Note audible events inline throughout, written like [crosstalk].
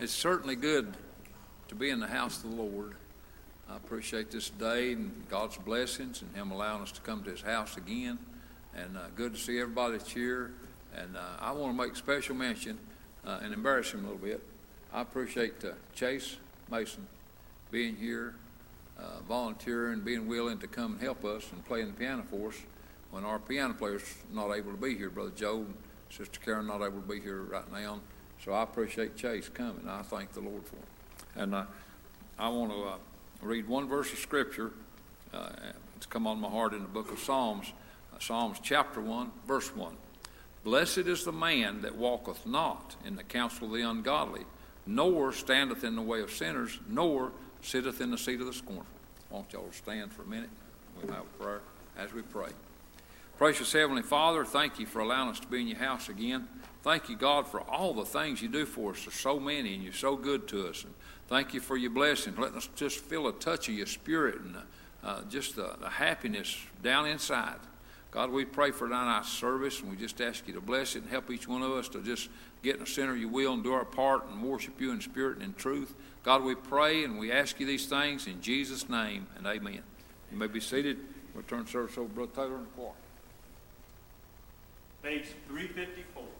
It's certainly good to be in the house of the Lord. I appreciate this day and God's blessings and Him allowing us to come to His house again. And uh, good to see everybody that's here. And uh, I want to make special mention uh, and embarrass him a little bit. I appreciate uh, Chase Mason being here, uh, volunteering, being willing to come and help us and playing the piano for us when our piano player's not able to be here. Brother Joe and Sister Karen not able to be here right now. So I appreciate Chase coming. I thank the Lord for him. And uh, I want to uh, read one verse of Scripture. Uh, it's come on my heart in the book of Psalms, uh, Psalms chapter 1, verse 1. Blessed is the man that walketh not in the counsel of the ungodly, nor standeth in the way of sinners, nor sitteth in the seat of the scornful. Won't y'all to stand for a minute? We'll have prayer as we pray. Precious Heavenly Father, thank you for allowing us to be in your house again. Thank you, God, for all the things you do for us. There's so many, and you're so good to us. And thank you for your blessing, letting us just feel a touch of your spirit and uh, just the, the happiness down inside. God, we pray for tonight's service, and we just ask you to bless it and help each one of us to just get in the center of your will and do our part and worship you in spirit and in truth. God, we pray and we ask you these things in Jesus' name, and amen. You may be seated. We'll turn service over to Brother Taylor and the choir. Page 354.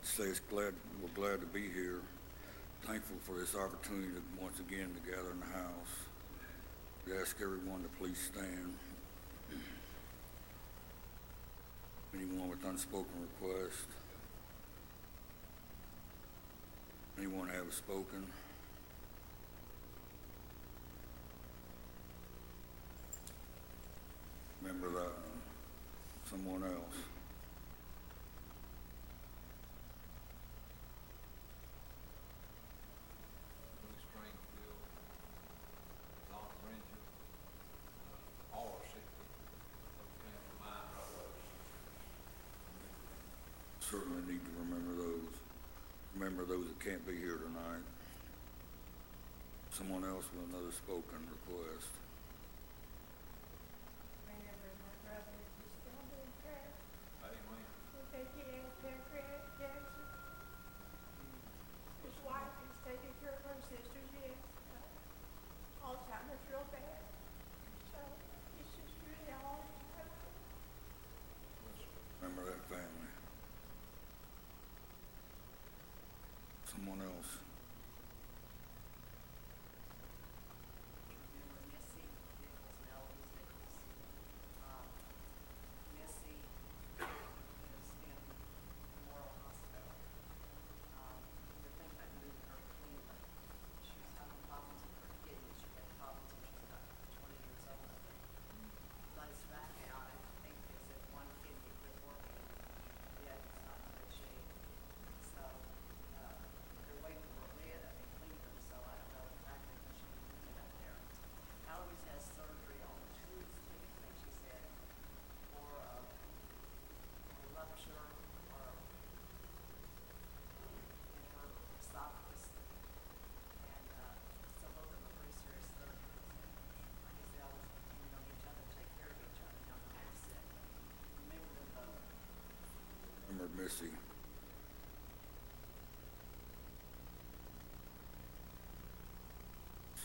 like to say it's glad we're glad to be here. Thankful for this opportunity to, once again to gather in the house. We ask everyone to please stand. Anyone with unspoken request? Anyone have spoken? certainly need to remember those, remember those that can't be here tonight. Someone else with another spoken request.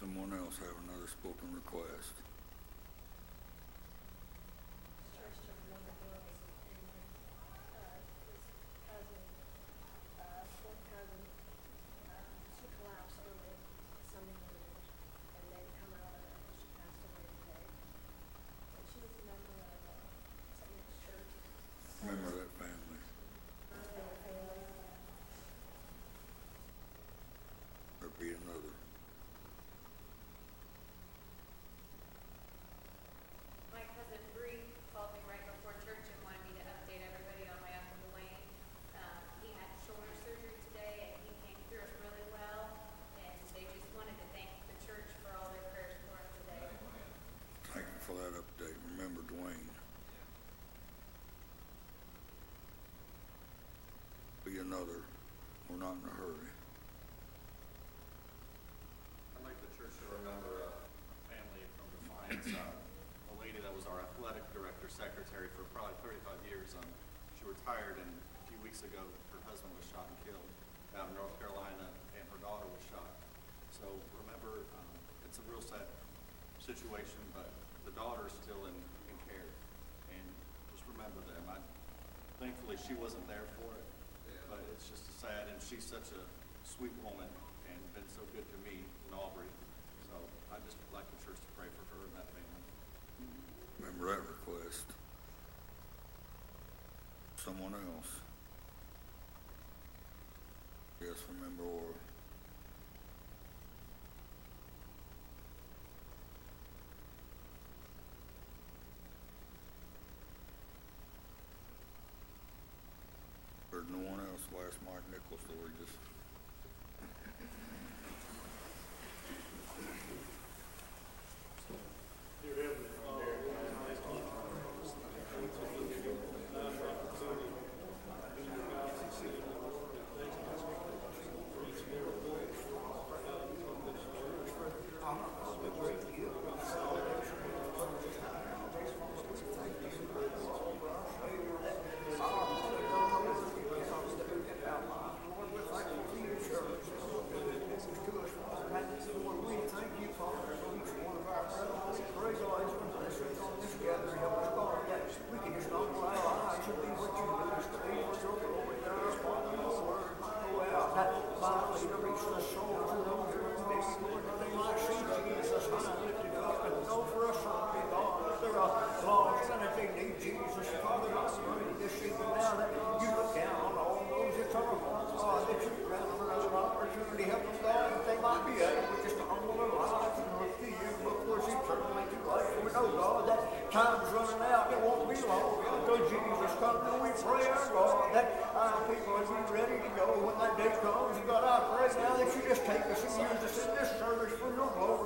someone else have another spoken request? retired, and a few weeks ago, her husband was shot and killed down in North Carolina, and her daughter was shot. So remember, um, it's a real sad situation, but the daughter is still in, in care, and just remember them. I, thankfully, she wasn't there for it, but it's just sad, and she's such a sweet woman and been so good to me and Aubrey. So I just like the church to pray for her and that family. Remember that request someone else. Just remember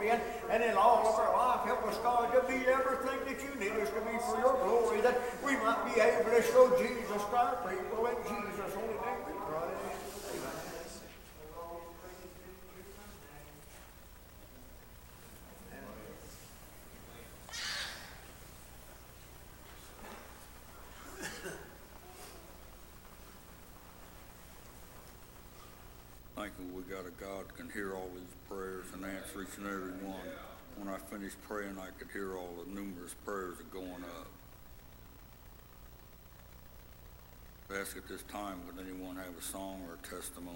and, and in all of our life. Help us, God, to be everything that you need us to be for your glory, that we might be able to show Jesus to our people. In Jesus' holy name we pray. Amen. Thankful we got a God can hear all these prayers and answer each and every one. When I finished praying, I could hear all the numerous prayers are going up. I ask at this time, would anyone have a song or a testimony?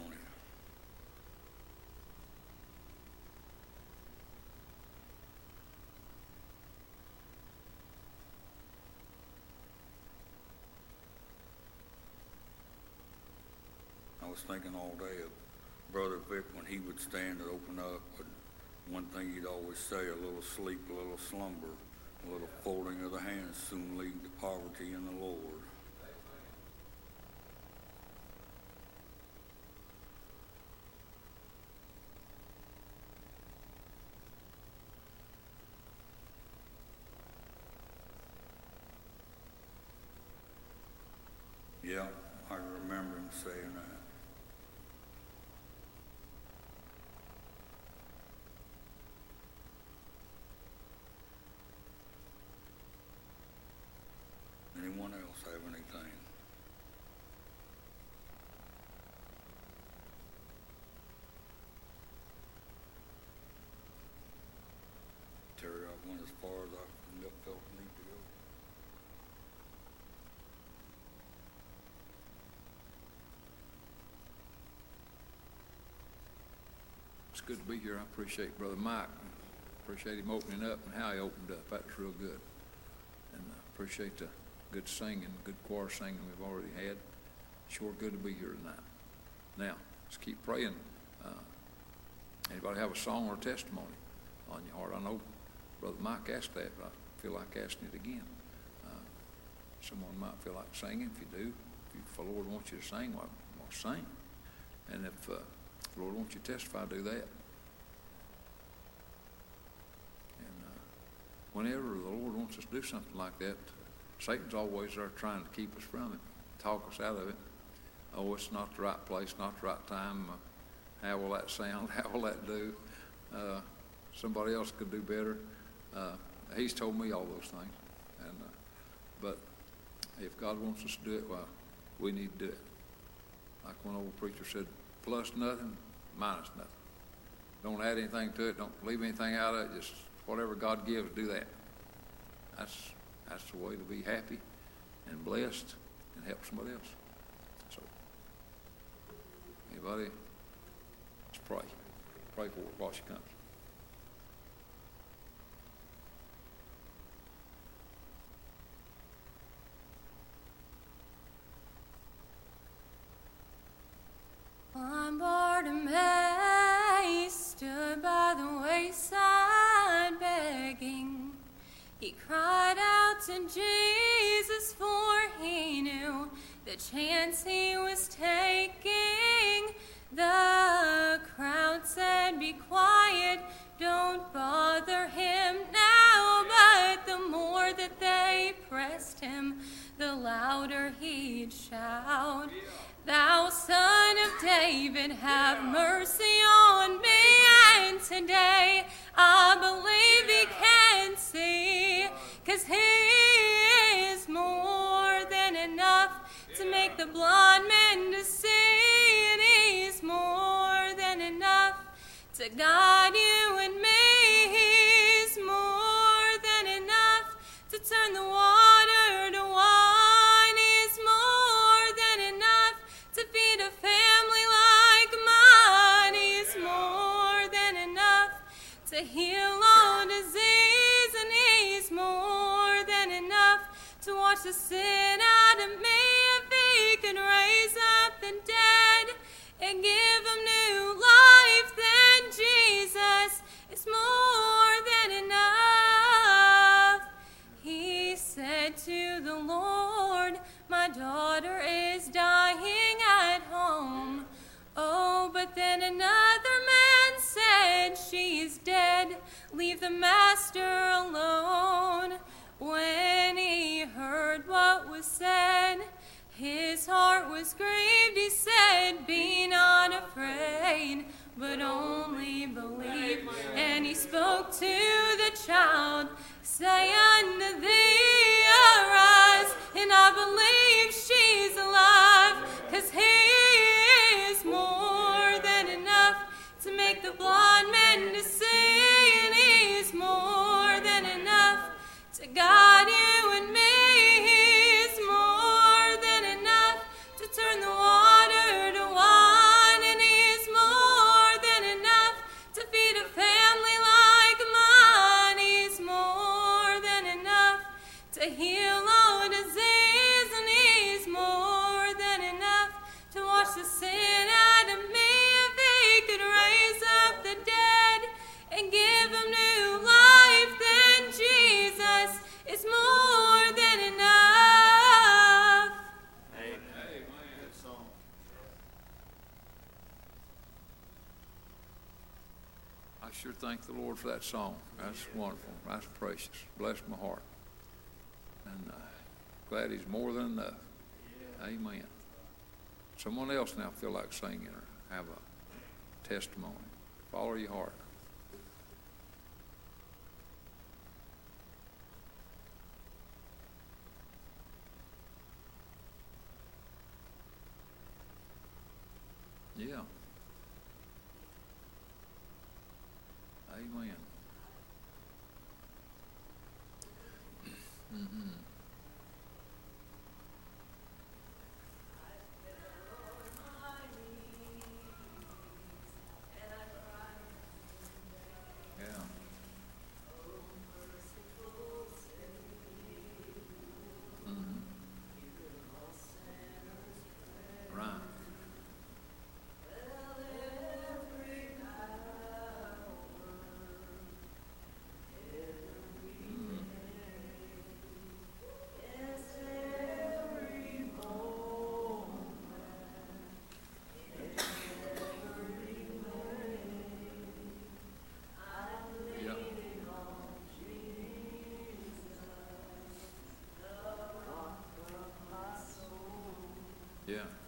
I was thinking all day of Brother Vic when he would stand and open up. But one thing he'd always say: a little sleep, a little slumber, a little folding of the hands soon lead to poverty in the Lord. Yeah, I remember him saying that. Anyone else have anything? Terry, I went as far as I felt the need to go. It's good to be here. I appreciate Brother Mike. Appreciate him opening up and how he opened up. That was real good. And I appreciate the good singing, good choir singing we've already had. Sure good to be here tonight. Now, let's keep praying. Uh, anybody have a song or testimony on your heart? I know Brother Mike asked that, but I feel like asking it again. Uh, someone might feel like singing. If you do, if the Lord wants you to sing, well, sing. And if uh, Lord wants you to testify, do that. And uh, whenever the Lord wants us to do something like that, Satan's always there trying to keep us from it, talk us out of it. Oh, it's not the right place, not the right time. Uh, how will that sound? [laughs] How will that do? Uh, somebody else could do better. Uh, he's told me all those things. And uh, but if God wants us to do it, well, we need to do it. Like one old preacher said, plus nothing, minus nothing. Don't add anything to it. Don't leave anything out of it. Just whatever God gives, do that. That's that's the way to be happy and blessed and help somebody else. So, anybody, let's pray. Pray for her while she comes. To Jesus, for he knew the chance he was taking. The crowd said, Be quiet, don't bother him now. But the more that they pressed him, the louder he'd shout. Thou son of David, have mercy on me. And today I believe he can see, cause he is more than enough to make the blind man to see. And he's more than enough to guide you and song. That's wonderful. That's precious. Bless my heart. And uh, glad he's more than enough. Amen. Someone else now feel like singing or have a testimony. Follow your heart. Yeah.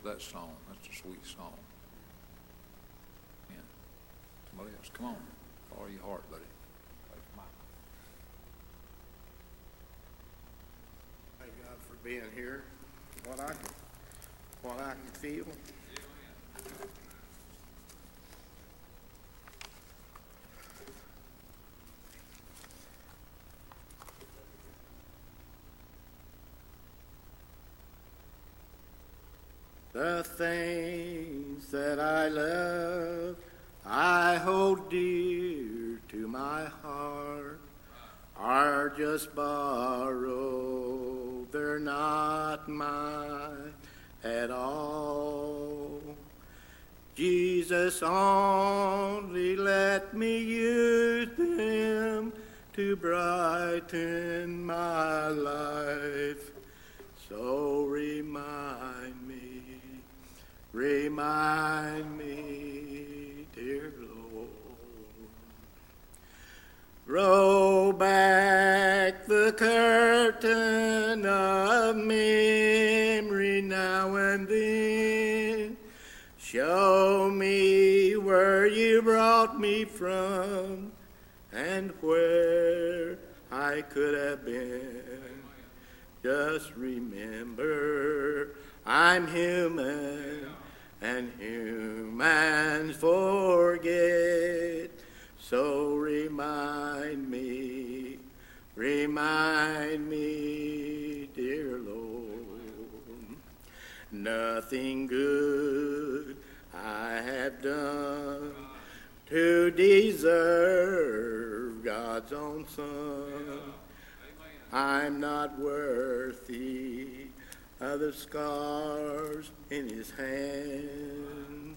for that song. That's a sweet song. Yeah. Somebody else, come on. Follow your heart, buddy. Thank God for being here. What I can, what I can feel. The things that I love, I hold dear to my heart, are just borrowed. They're not mine at all. Jesus only let me use them to brighten my life. Remind me, dear Lord. Roll back the curtain of memory now and then. Show me where you brought me from and where I could have been. Just remember I'm human and humans forget. So remind me, remind me, dear Lord, nothing good I have done to deserve God's own Son. I'm not worthy of the scars in his hand.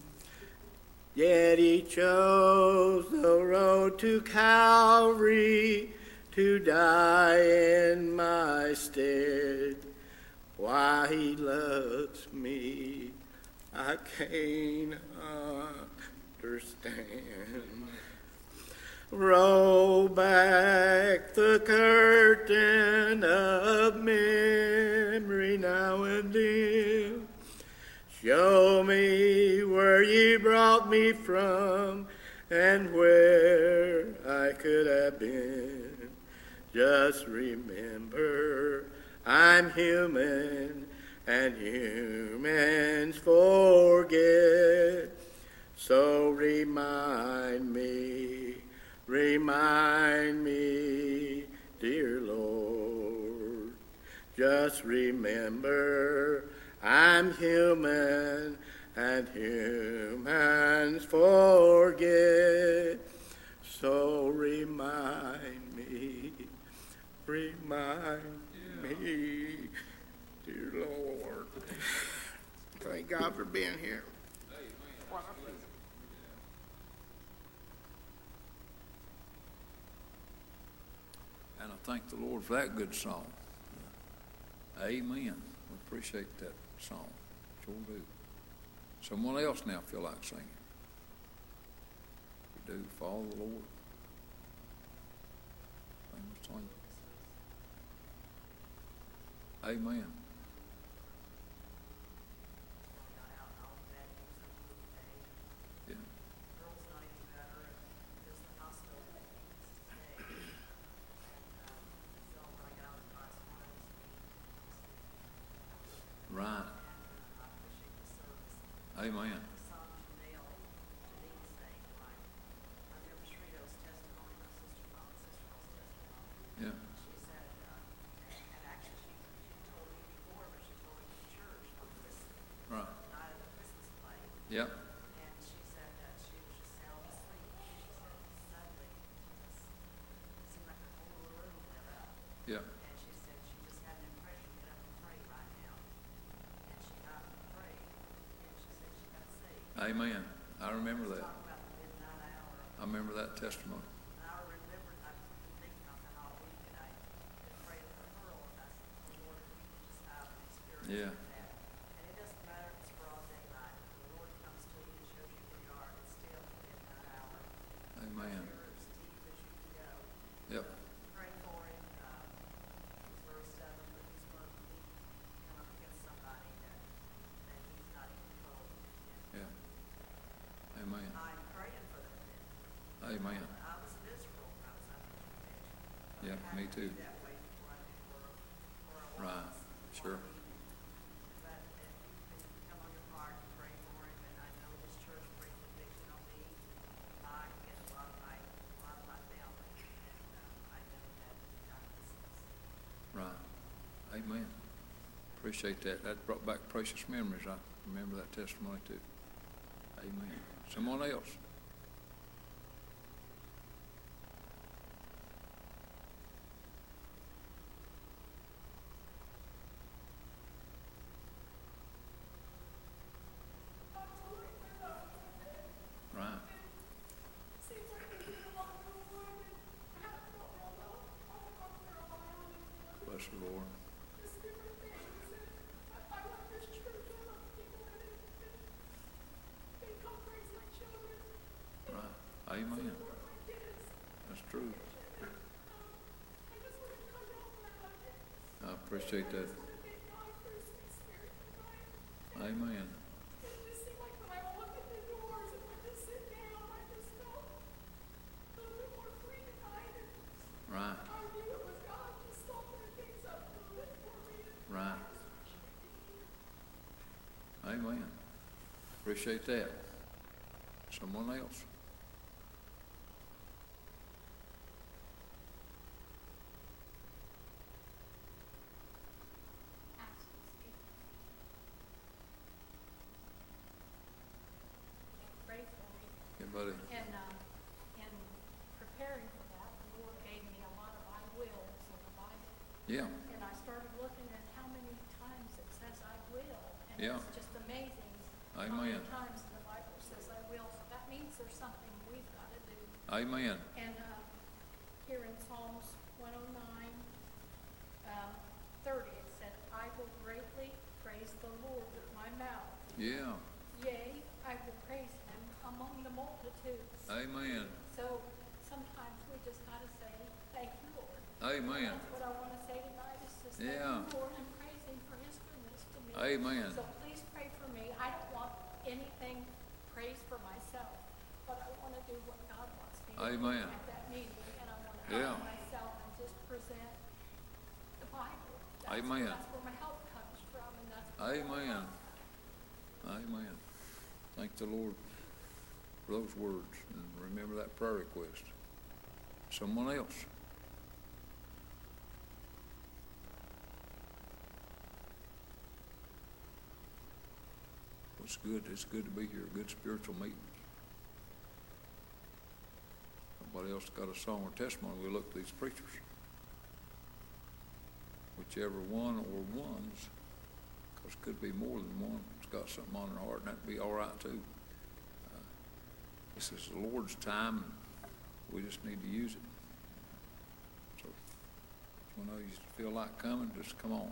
Yet he chose the road to Calvary to die in my stead. Why he loves me, I can't understand. Roll back the curtain of memory now and then. Show me where you brought me from and where I could have been. Just remember I'm human and humans forget. So remind me, remind me, dear Lord. Just remember I'm human and humans forget. So remind me, remind me, dear Lord. Thank God for being here. And I thank the Lord for that good song. Amen. We appreciate that song. Sure do. Someone else now feel like singing. We do. Follow the Lord. Amen. got out and all of that, he was okay. Yeah. Girl's not any better, and there's the hospital that he needs to stay. And, um, so when I got out of the hospital, I was, Right. and uh, I appreciate the service. Amen. The song Janelle, Janine sang, like, I remember Shrito's testimony, my sister-in-law, sister-in-law's testimony. Yeah. She said, uh, and actually she, she told me before, but she told me in church on Christmas, Right. night of the Christmas play. Yep. And she said that she was just sound asleep. She said suddenly, it seemed like the whole room lit up. Yep. And she said she just had an impression, get up and pray right now. And she got up and prayed, and she said she got saved. Amen. I remember that. Talk about the midnight hour. I remember that testimony. And I remembered, I've been thinking about that all week, and I been praying for Earl, and I said, "Oh, Lord, if we could just have an experience Yeah. like that. And it doesn't matter if it's broad daylight, if the Lord comes to you and shows you who you are, it's still the midnight hour. Amen. You're as deep as you can go. Yep. Pray for him, uh, he's very stubborn, but he's going to come up against somebody that, that he's not in control. Yeah. Amen. I'm praying for them. Amen. I was miserable when I was under conviction. Yeah, me too. That way before I knew where, where I was. Right. Sure. But if you can come on your heart and pray for him, and I know this church brings conviction on me, I get a lot of my, a lot of my family, and, uh, I know that God listens. Right. Amen. Appreciate that. That brought back precious memories. I remember that testimony too. Amen. Someone else? Right. Bless the Lord. Right. Amen. That's true. I appreciate that. Amen. Right. Right. Amen. Appreciate that. Someone else? Pray for me. Anybody? And, um, in preparing for that, the Lord gave me a lot of I wills in the Bible. Yeah. And I started looking at how many times it says I will. Yeah. And it's just amazing. How many Amen. times the Bible says I will. So that means there's something we've got to do. Amen. And, uh, here in Psalms one oh nine, uh, thirty, it said, I will greatly praise the Lord with my mouth. Yeah. Yea, I will praise him among the multitudes. Amen. So sometimes we just gotta say, thank you, Lord. Amen. That's what I wanna say tonight, is just thank Yeah. you, Lord, and praise him for his goodness to me. Amen. So please pray for me. I don't want anything praised for myself, but I wanna do what God wants me to do Amen. at that meeting, and I wanna Yeah. help myself and just present the Bible. That's- Amen. That's where my help comes from, and that's. Amen. Amen. Thank the Lord for those words and remember that prayer request. Someone else? It's good, it's good to be here, good spiritual meeting. Nobody else got a song or testimony, we look to these preachers. Whichever one or ones, because could be more than one, that's got something on their heart, and that'd be all right too. Uh, This is the Lord's time, and we just need to use it. So, if you know you feel like coming, just come on.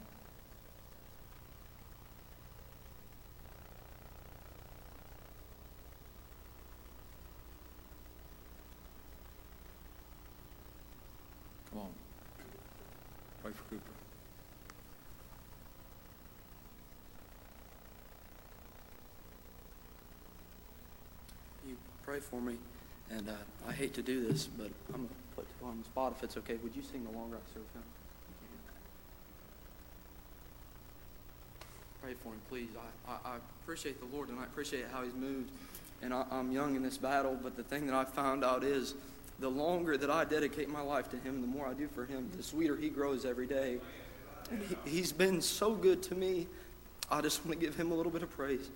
Come on. Pray for Cooper. You pray for me, and uh, I hate to do this, but I'm going to put you on the spot if it's okay. Would you sing The Longer I Serve Him? Pray for him, please. I, I, I appreciate the Lord, and I appreciate how He's moved. And I, I'm young in this battle, but the thing that I found out is the longer that I dedicate my life to Him, the more I do for Him, the sweeter He grows every day. He, He's been so good to me. I just want to give Him a little bit of praise.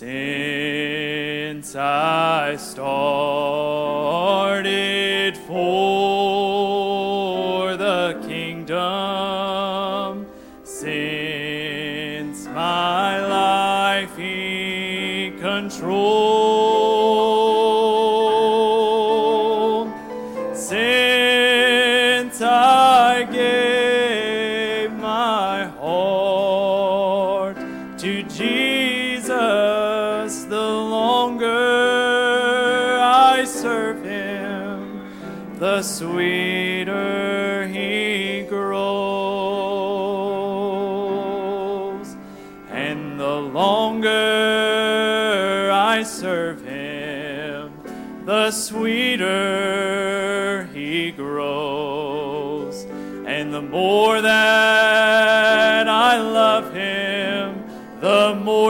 Since I started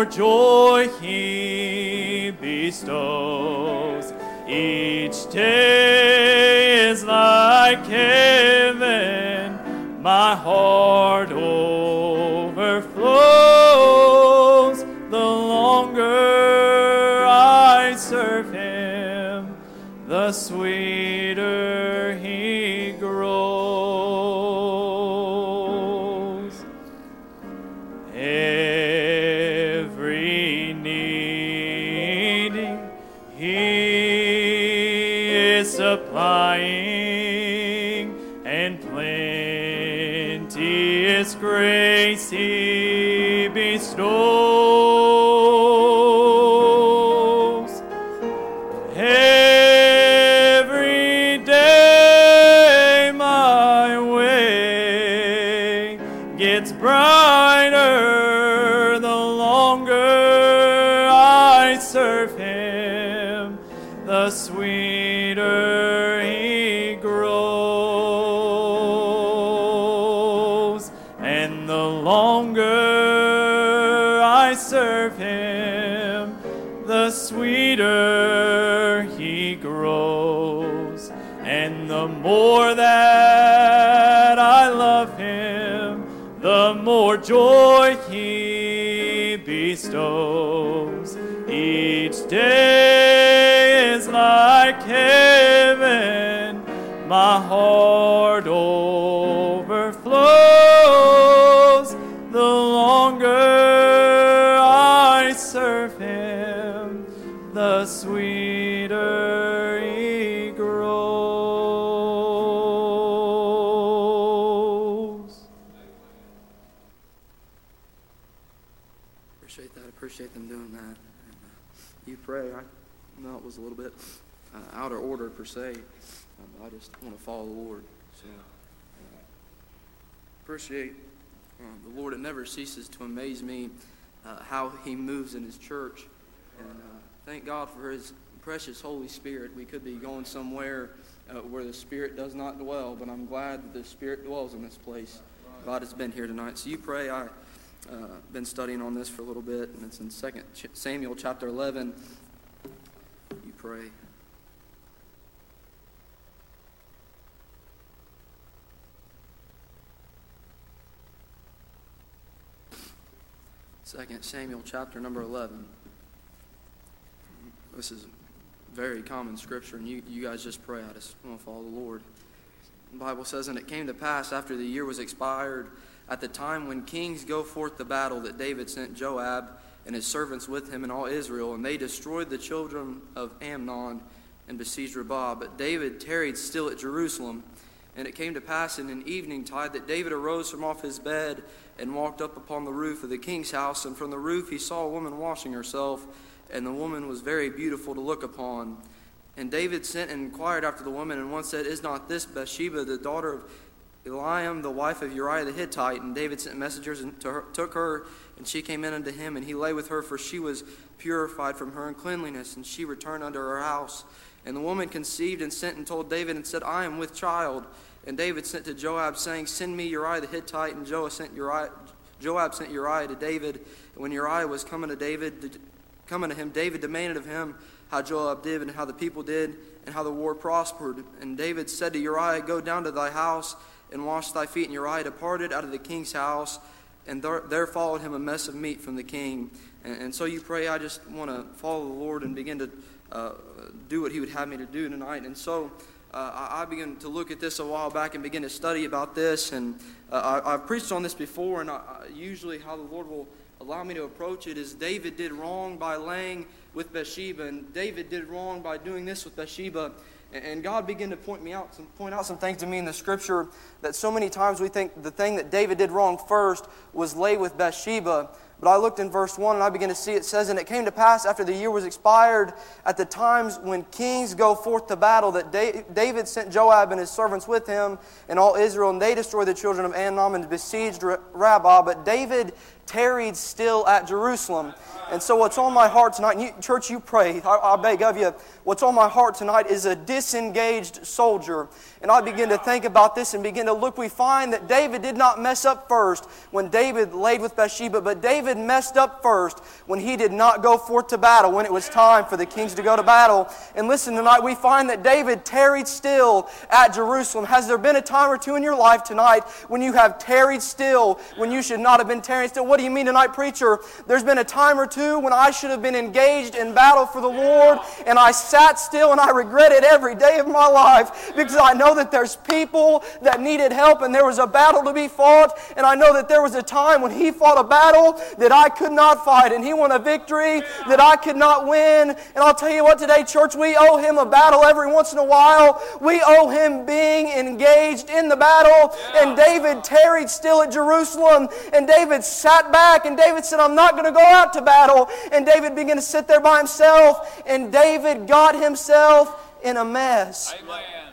more joy he bestows. Each day he day is like heaven, my heart want to follow the Lord. So uh, appreciate um, the Lord. It never ceases to amaze me uh, how He moves in His church, and uh, thank God for His precious Holy Spirit. We could be going somewhere uh, where the Spirit does not dwell, but I'm glad that the Spirit dwells in this place. God has been here tonight. So you pray. I uh, been studying on this for a little bit, and it's in Second Samuel chapter 11. You pray. Second Samuel chapter number 11. This is very common scripture, and you, you guys just pray. I just want to follow the Lord. The Bible says, And it came to pass after the year was expired, at the time when kings go forth to battle, that David sent Joab and his servants with him and all Israel, and they destroyed the children of Ammon and besieged Rabbah. But David tarried still at Jerusalem. And it came to pass in an evening tide that David arose from off his bed and walked up upon the roof of the king's house. And from the roof he saw a woman washing herself, and the woman was very beautiful to look upon. And David sent and inquired after the woman, and one said, Is not this Bathsheba, the daughter of Eliam, the wife of Uriah the Hittite? And David sent messengers and took her, and she came in unto him, and he lay with her, for she was purified from her uncleanliness, and she returned unto her house. And the woman conceived and sent and told David and said, I am with child. And David sent to Joab, saying, Send me Uriah the Hittite. And Joab sent Uriah, Joab sent Uriah to David. And when Uriah was coming to David, coming to him, David demanded of him how Joab did and how the people did and how the war prospered. And David said to Uriah, Go down to thy house and wash thy feet. And Uriah departed out of the king's house, and there, there followed him a mess of meat from the king. And, and so you pray, I just want to follow the Lord and begin to uh, do what he would have me to do tonight. And so uh, I, began to look at this a while back and begin to study about this. And uh, I, I've preached on this before, and I, I, usually how the Lord will allow me to approach it is David did wrong by laying with Bathsheba, and David did wrong by doing this with Bathsheba. And- And God began to point me out some, point out some things to me in the scripture that so many times we think the thing that David did wrong first was lay with Bathsheba. But I looked in verse 1 and I began to see it says, And it came to pass after the year was expired, at the times when kings go forth to battle, that David sent Joab and his servants with him and all Israel, and they destroyed the children of Ammon and besieged Ra- Rabbah. But David tarried still at Jerusalem. And so, what's on my heart tonight, you, church, you pray, I, I beg of you, what's on my heart tonight is a disengaged soldier. And I begin to think about this and begin to look. We find that David did not mess up first when David laid with Bathsheba, but David messed up first when he did not go forth to battle, when it was time for the kings to go to battle. And listen, tonight we find that David tarried still at Jerusalem. Has there been a time or two in your life tonight when you have tarried still, when you should not have been tarrying still? What do you mean tonight, preacher? There's been a time or two when I should have been engaged in battle for the Lord, and I sat still and I regret it every day of my life because I know that there's people that needed help and there was a battle to be fought, and I know that there was a time when he fought a battle that I could not fight, and he won a victory that I could not win. And I'll tell you what, today, church, we owe him a battle every once in a while. We owe him being engaged in the battle. And David tarried still at Jerusalem, and David sat back, and David said, I'm not going to go out to battle. And David began to sit there by himself, and David got himself in a mess. Amen.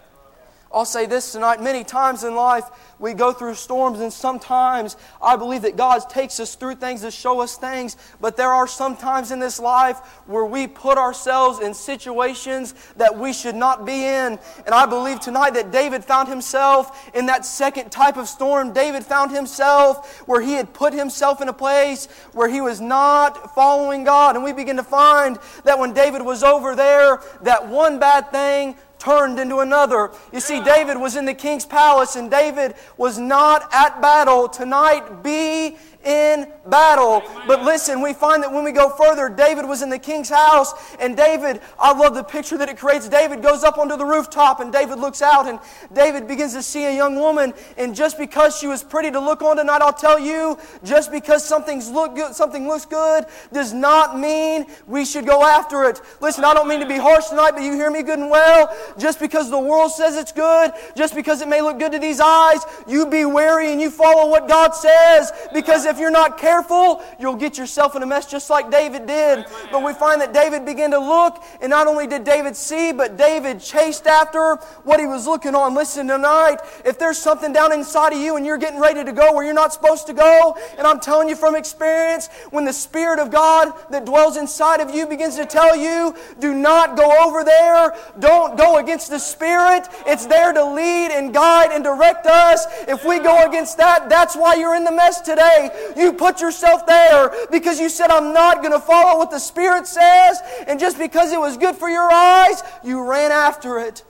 I'll say this tonight many times in life we go through storms, and sometimes I believe that God takes us through things to show us things. But there are some times in this life where we put ourselves in situations that we should not be in. And I believe tonight that David found himself in that second type of storm. David found himself where he had put himself in a place where he was not following God. And we begin to find that when David was over there, that one bad thing turned into another. You see, David was in the king's palace and David was not at battle. Tonight, be in battle. But listen, we find that when we go further, David was in the king's house, and David, I love the picture that it creates. David goes up onto the rooftop, and David looks out, and David begins to see a young woman, and just because she was pretty to look on tonight, I'll tell you, just because something's look good, something looks good, does not mean we should go after it. Listen, I don't mean to be harsh tonight, but you hear me good and well. Just because the world says it's good, just because it may look good to these eyes, you be wary and you follow what God says, because if you're not careful, you'll get yourself in a mess just like David did. But we find that David began to look, and not only did David see, but David chased after what he was looking on. Listen tonight, if there's something down inside of you and you're getting ready to go where you're not supposed to go, and I'm telling you from experience, when the Spirit of God that dwells inside of you begins to tell you, do not go over there, don't go against the Spirit. It's there to lead and guide and direct us. If we go against that, that's why you're in the mess today. You put yourself there because you said, I'm not going to follow what the Spirit says. And just because it was good for your eyes, you ran after it.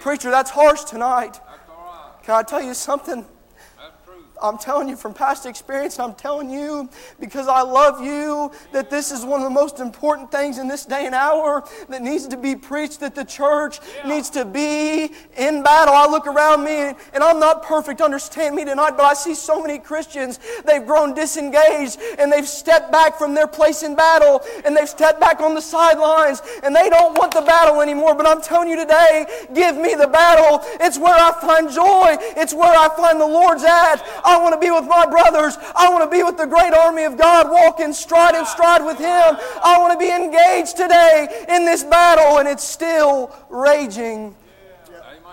Preacher, that's harsh tonight. That's all right. Can I tell you something? I'm telling you from past experience, I'm telling you because I love you that this is one of the most important things in this day and hour that needs to be preached, that the church needs to be in battle. I look around me and, and I'm not perfect, understand me tonight, but I see so many Christians, they've grown disengaged and they've stepped back from their place in battle and they've stepped back on the sidelines and they don't want the battle anymore. But I'm telling you today, give me the battle. It's where I find joy, it's where I find the Lord's at. I want to be with my brothers. I want to be with the great army of God, walk in stride and stride with Him. I want to be engaged today in this battle, and it's still raging.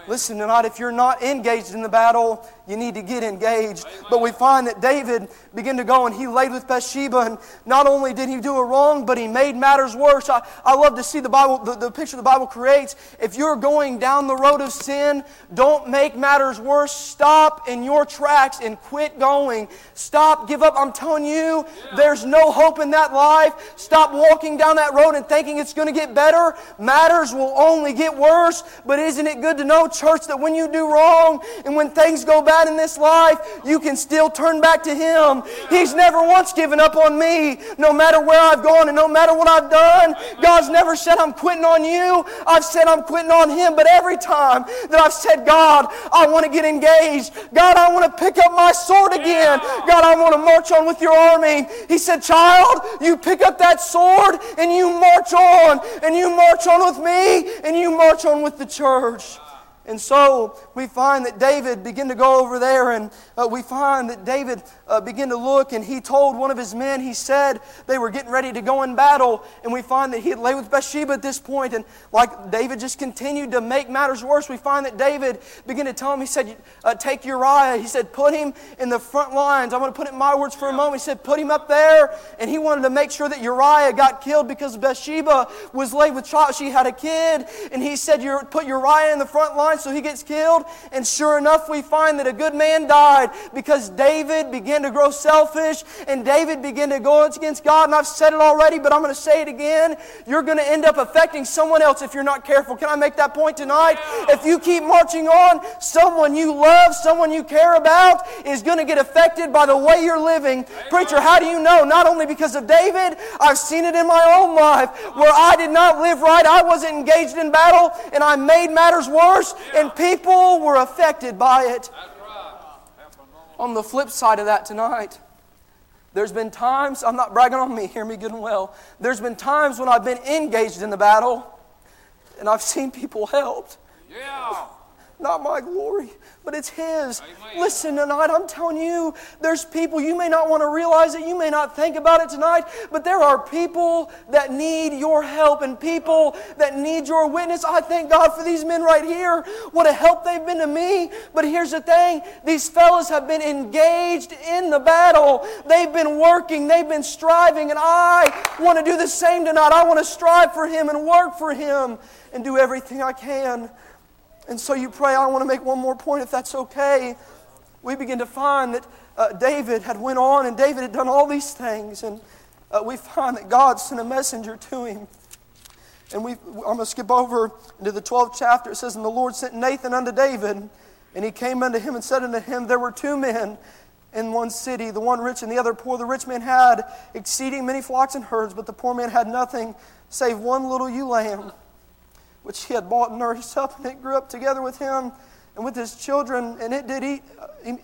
Listen tonight, if you're not engaged in the battle, you need to get engaged. But we find that David began to go and he laid with Bathsheba, and not only did he do it wrong, but he made matters worse. I, I love to see the Bible, the, the picture the Bible creates. If you're going down the road of sin, don't make matters worse. Stop in your tracks and quit going. Stop, give up. I'm telling you, there's no hope in that life. Stop walking down that road and thinking it's going to get better. Matters will only get worse. But isn't it good to know, church, that when you do wrong and when things go bad, bad in this life, you can still turn back to Him. He's never once given up on me, no matter where I've gone and no matter what I've done. God's never said, I'm quitting on you. I've said, I'm quitting on Him. But every time that I've said, God, I want to get engaged. God, I want to pick up my sword again. God, I want to march on with your army. He said, Child, you pick up that sword and you march on. And you march on with me and you march on with the church. And so we find that David began to go over there, and uh, we find that David uh, began to look, and he told one of his men, he said they were getting ready to go in battle, and we find that he had lay with Bathsheba at this point, and like David just continued to make matters worse, we find that David began to tell him, he said, uh, Take Uriah, he said, Put him in the front lines. I'm going to put it in my words for a moment. He said, Put him up there, and he wanted to make sure that Uriah got killed because Bathsheba was laid with child. She had a kid, and he said, Put Uriah in the front line so he gets killed. And sure enough, we find that a good man died because David began to grow selfish and David began to go against God. And I've said it already, but I'm going to say it again. You're going to end up affecting someone else if you're not careful. Can I make that point tonight? If you keep marching on, someone you love, someone you care about is going to get affected by the way you're living. Preacher, how do you know? Not only because of David, I've seen it in my own life where I did not live right. I wasn't engaged in battle and I made matters worse. And people were affected by it. On the flip side of that tonight, there's been times, I'm not bragging on me, [laughs] hear me good and well. There's been times when I've been engaged in the battle and I've seen people helped. Yeah. [laughs] Not my glory, but it's His. Listen, tonight, I'm telling you, there's people, you may not want to realize it, you may not think about it tonight, but there are people that need your help and people that need your witness. I thank God for these men right here. What a help they've been to me. But here's the thing these fellas have been engaged in the battle, they've been working, they've been striving, and I want to do the same tonight. I want to strive for Him and work for Him and do everything I can. And so you pray, I want to make one more point if that's okay. We begin to find that uh, David had went on and David had done all these things. And uh, we find that God sent a messenger to him. And we, I'm going to skip over into the 12th chapter. It says, And the Lord sent Nathan unto David, and he came unto him and said unto him, There were two men in one city, the one rich and the other poor. The rich man had exceeding many flocks and herds, but the poor man had nothing save one little ewe lamb which he had bought and nourished up, and it grew up together with him and with his children, and it did eat,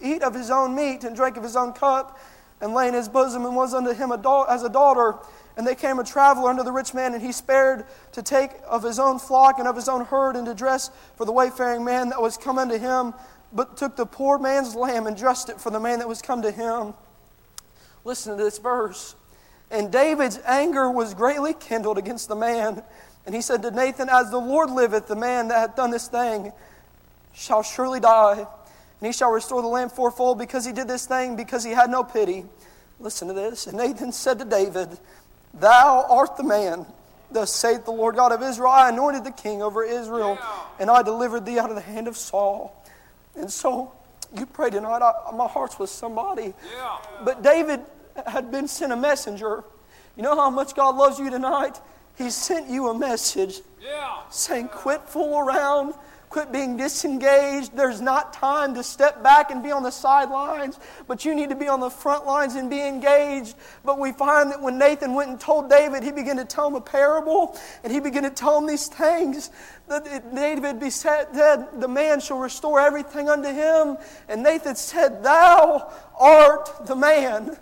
eat of his own meat and drank of his own cup, and lay in his bosom, and was unto him a da- as a daughter. And they came a traveler unto the rich man, and he spared to take of his own flock and of his own herd, and to dress for the wayfaring man that was come unto him, but took the poor man's lamb and dressed it for the man that was come to him. Listen to this verse. And David's anger was greatly kindled against the man. And he said to Nathan, As the Lord liveth, the man that hath done this thing shall surely die. And he shall restore the lamb fourfold because he did this thing, because he had no pity. Listen to this. And Nathan said to David, Thou art the man. Thus saith the Lord God of Israel I anointed the king over Israel, and I delivered thee out of the hand of Saul. And so you pray tonight. I, my heart's with somebody. Yeah. But David had been sent a messenger. You know how much God loves you tonight? He sent you a message Yeah. saying, Quit fool around, quit being disengaged. There's not time to step back and be on the sidelines, but you need to be on the front lines and be engaged. But we find that when Nathan went and told David, he began to tell him a parable and he began to tell him these things. That David be said, The man shall restore everything unto him. And Nathan said, Thou art the man.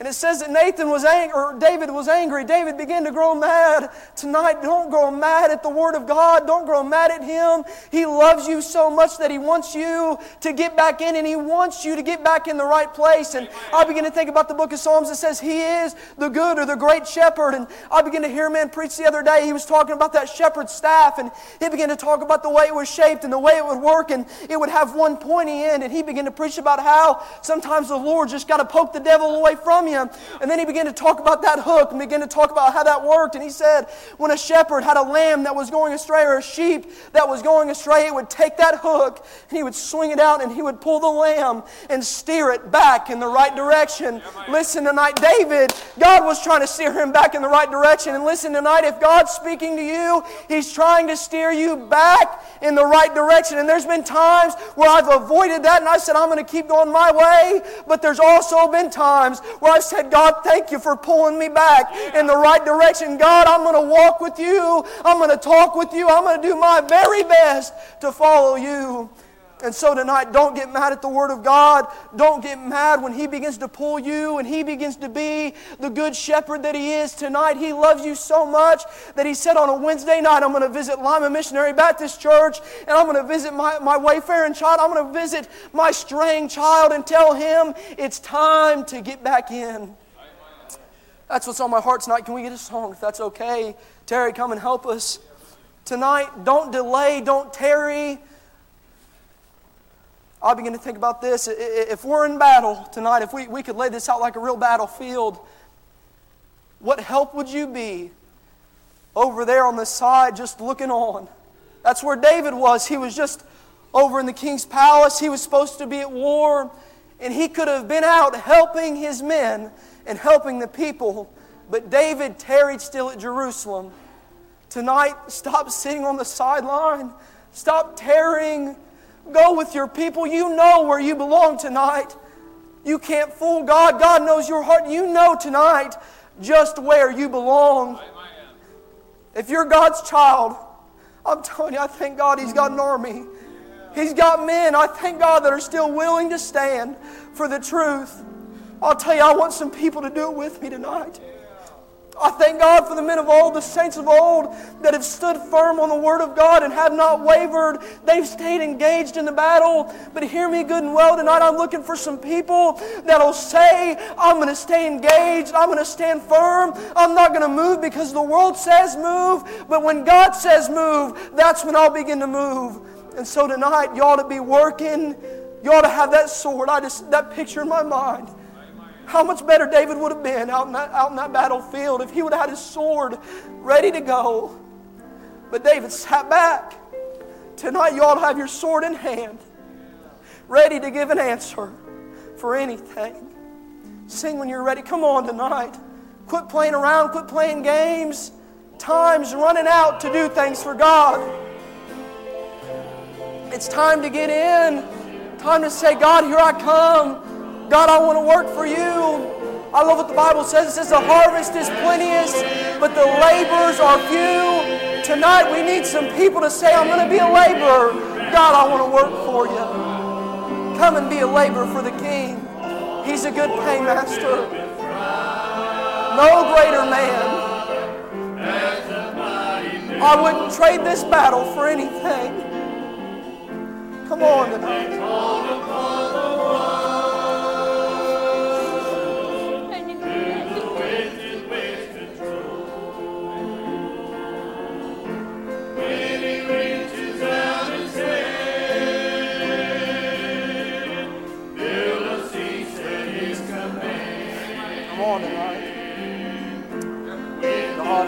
And it says that Nathan was angry, or David was angry. David began to grow mad. Tonight, don't grow mad at the Word of God. Don't grow mad at Him. He loves you so much that He wants you to get back in, and He wants you to get back in the right place. And I begin to think about the book of Psalms that says He is the good or the great shepherd. And I began to hear a man preach the other day. He was talking about that shepherd's staff, and he began to talk about the way it was shaped and the way it would work, and it would have one pointy end. And he began to preach about how sometimes the Lord just got to poke the devil away from you. And then he began to talk about that hook and began to talk about how that worked. And he said, when a shepherd had a lamb that was going astray or a sheep that was going astray, it would take that hook and he would swing it out and he would pull the lamb and steer it back in the right direction. Listen tonight, David, God was trying to steer him back in the right direction. And listen tonight, if God's speaking to you, he's trying to steer you back in the right direction. And there's been times where I've avoided that and I said, I'm going to keep going my way. But there's also been times where I've said, God, thank you for pulling me back in the right direction. God, I'm going to walk with you. I'm going to talk with you. I'm going to do my very best to follow you. And so tonight, don't get mad at the Word of God. Don't get mad when He begins to pull you and He begins to be the good shepherd that He is. Tonight, He loves you so much that He said on a Wednesday night, I'm going to visit Lima Missionary Baptist Church and I'm going to visit my, my wayfaring child. I'm going to visit my straying child and tell him it's time to get back in. That's what's on my heart tonight. Can we get a song if that's okay? Terry, come and help us. Tonight, don't delay, don't tarry. I begin to think about this. If we're in battle tonight, if we, we could lay this out like a real battlefield, what help would you be over there on the side just looking on? That's where David was. He was just over in the king's palace. He was supposed to be at war, and he could have been out helping his men and helping the people. But David tarried still at Jerusalem. Tonight, stop sitting on the sideline. Stop tarrying Go with your people. You know where you belong tonight. You can't fool God. God knows your heart. You know tonight just where you belong. If you're God's child, I'm telling you, I thank God He's got an army. He's got men, I thank God, that are still willing to stand for the truth. I'll tell you, I want some people to do it with me tonight. I thank God for the men of old, the saints of old, that have stood firm on the Word of God and have not wavered. They've stayed engaged in the battle. But hear me good and well tonight. I'm looking for some people that'll say, I'm going to stay engaged. I'm going to stand firm. I'm not going to move because the world says move. But when God says move, that's when I'll begin to move. And so tonight, you ought to be working. You ought to have that sword. I just, that picture in my mind. How much better David would have been out in that, out in that battlefield if he would have had his sword ready to go. But David sat back. Tonight, you to have your sword in hand, ready to give an answer for anything. Sing when you're ready. Come on tonight. Quit playing around, quit playing games. Time's running out to do things for God. It's time to get in. Time to say, God, here I come. God, I want to work for you. I love what the Bible says. It says the harvest is plenteous, but the laborers are few. Tonight we need some people to say, I'm going to be a laborer. God, I want to work for you. Come and be a laborer for the King. He's a good paymaster. No greater man. I wouldn't trade this battle for anything. Come on tonight.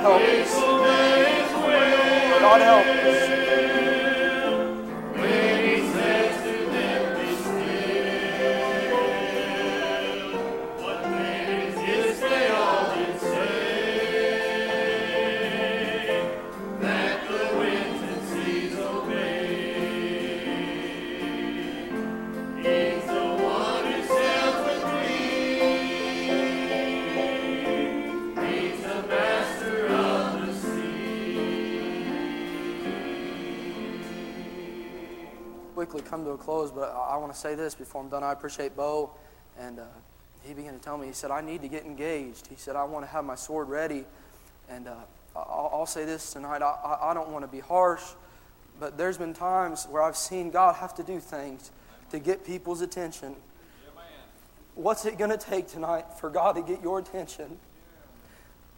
Help. God help close, but I, I want to say this before I'm done. I appreciate Bo, and uh, he began to tell me, he said, I need to get engaged. He said, I want to have my sword ready. And uh, I'll, I'll say this tonight I, I, don't want to be harsh, but there's been times where I've seen God have to do things to get people's attention. What's it going to take tonight for God to get your attention?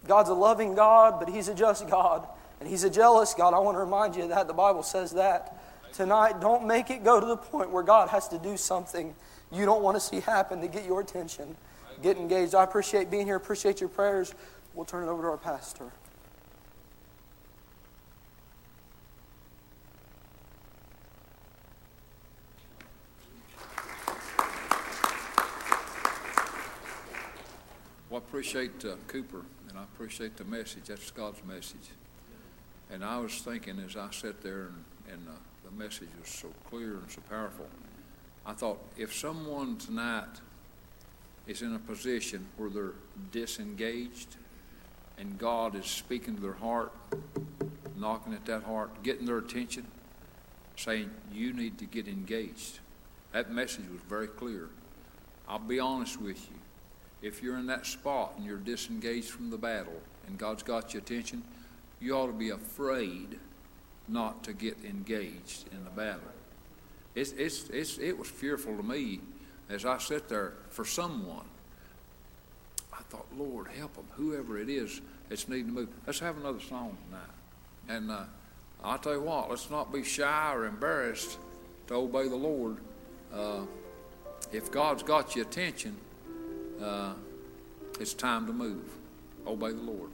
God's a loving God, but He's a just God. And He's a jealous God. I want to remind you that. The Bible says that. Tonight, don't make it go to the point where God has to do something you don't want to see happen to get your attention. get engaged. I appreciate being here, appreciate your prayers. We'll turn it over to our pastor. Well, I appreciate uh, Cooper, and I appreciate the message. That's God's message. And I was thinking as I sat there and, and uh, the message was so clear and so powerful, I thought if someone tonight is in a position where they're disengaged and God is speaking to their heart, knocking at that heart, getting their attention, saying, You need to get engaged. That message was very clear. I'll be honest with you. If you're in that spot and you're disengaged from the battle and God's got your attention, you ought to be afraid not to get engaged in the battle. It's, it's, it's, it was fearful to me as I sit there for someone. I thought, Lord, help them, whoever it is that's needing to move. Let's have another song tonight. And uh, I'll tell you what, let's not be shy or embarrassed to obey the Lord. Uh, if God's got your attention, uh, it's time to move. Obey the Lord.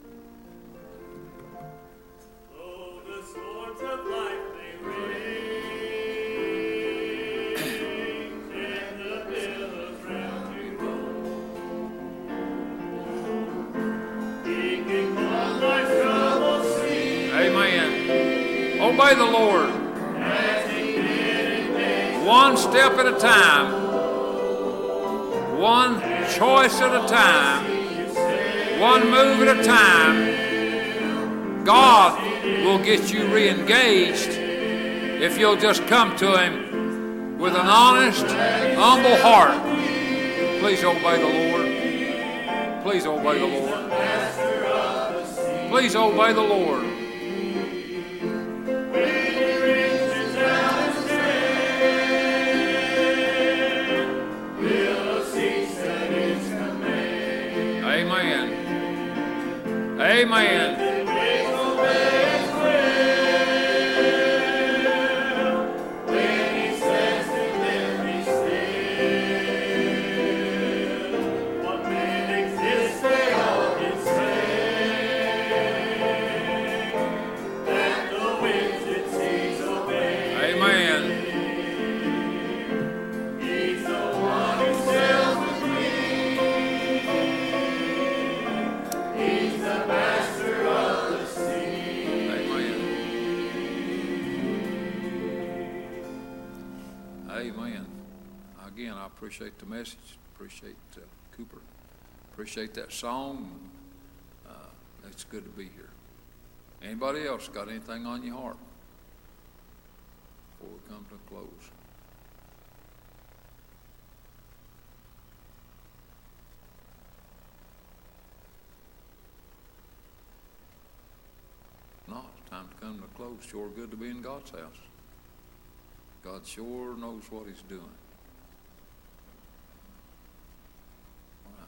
Obey oh, the Lord. One step at a time. One choice at a time. One move at a time. God will get you re-engaged if you'll just come to Him with an honest, humble heart. Please obey the Lord. Please obey the Lord. Please obey the Lord. Amen. Amen. Appreciate the message. Appreciate uh, Cooper. Appreciate that song. Uh, it's good to be here. Anybody else got anything on your heart before we come to a close? No, it's time to come to a close. Sure good to be in God's house. God sure knows what He's doing. Wow.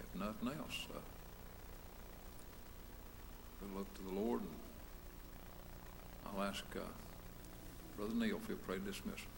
If nothing else, uh, we'll look to the Lord and I'll ask uh, Brother Neil if he'll pray dismissal.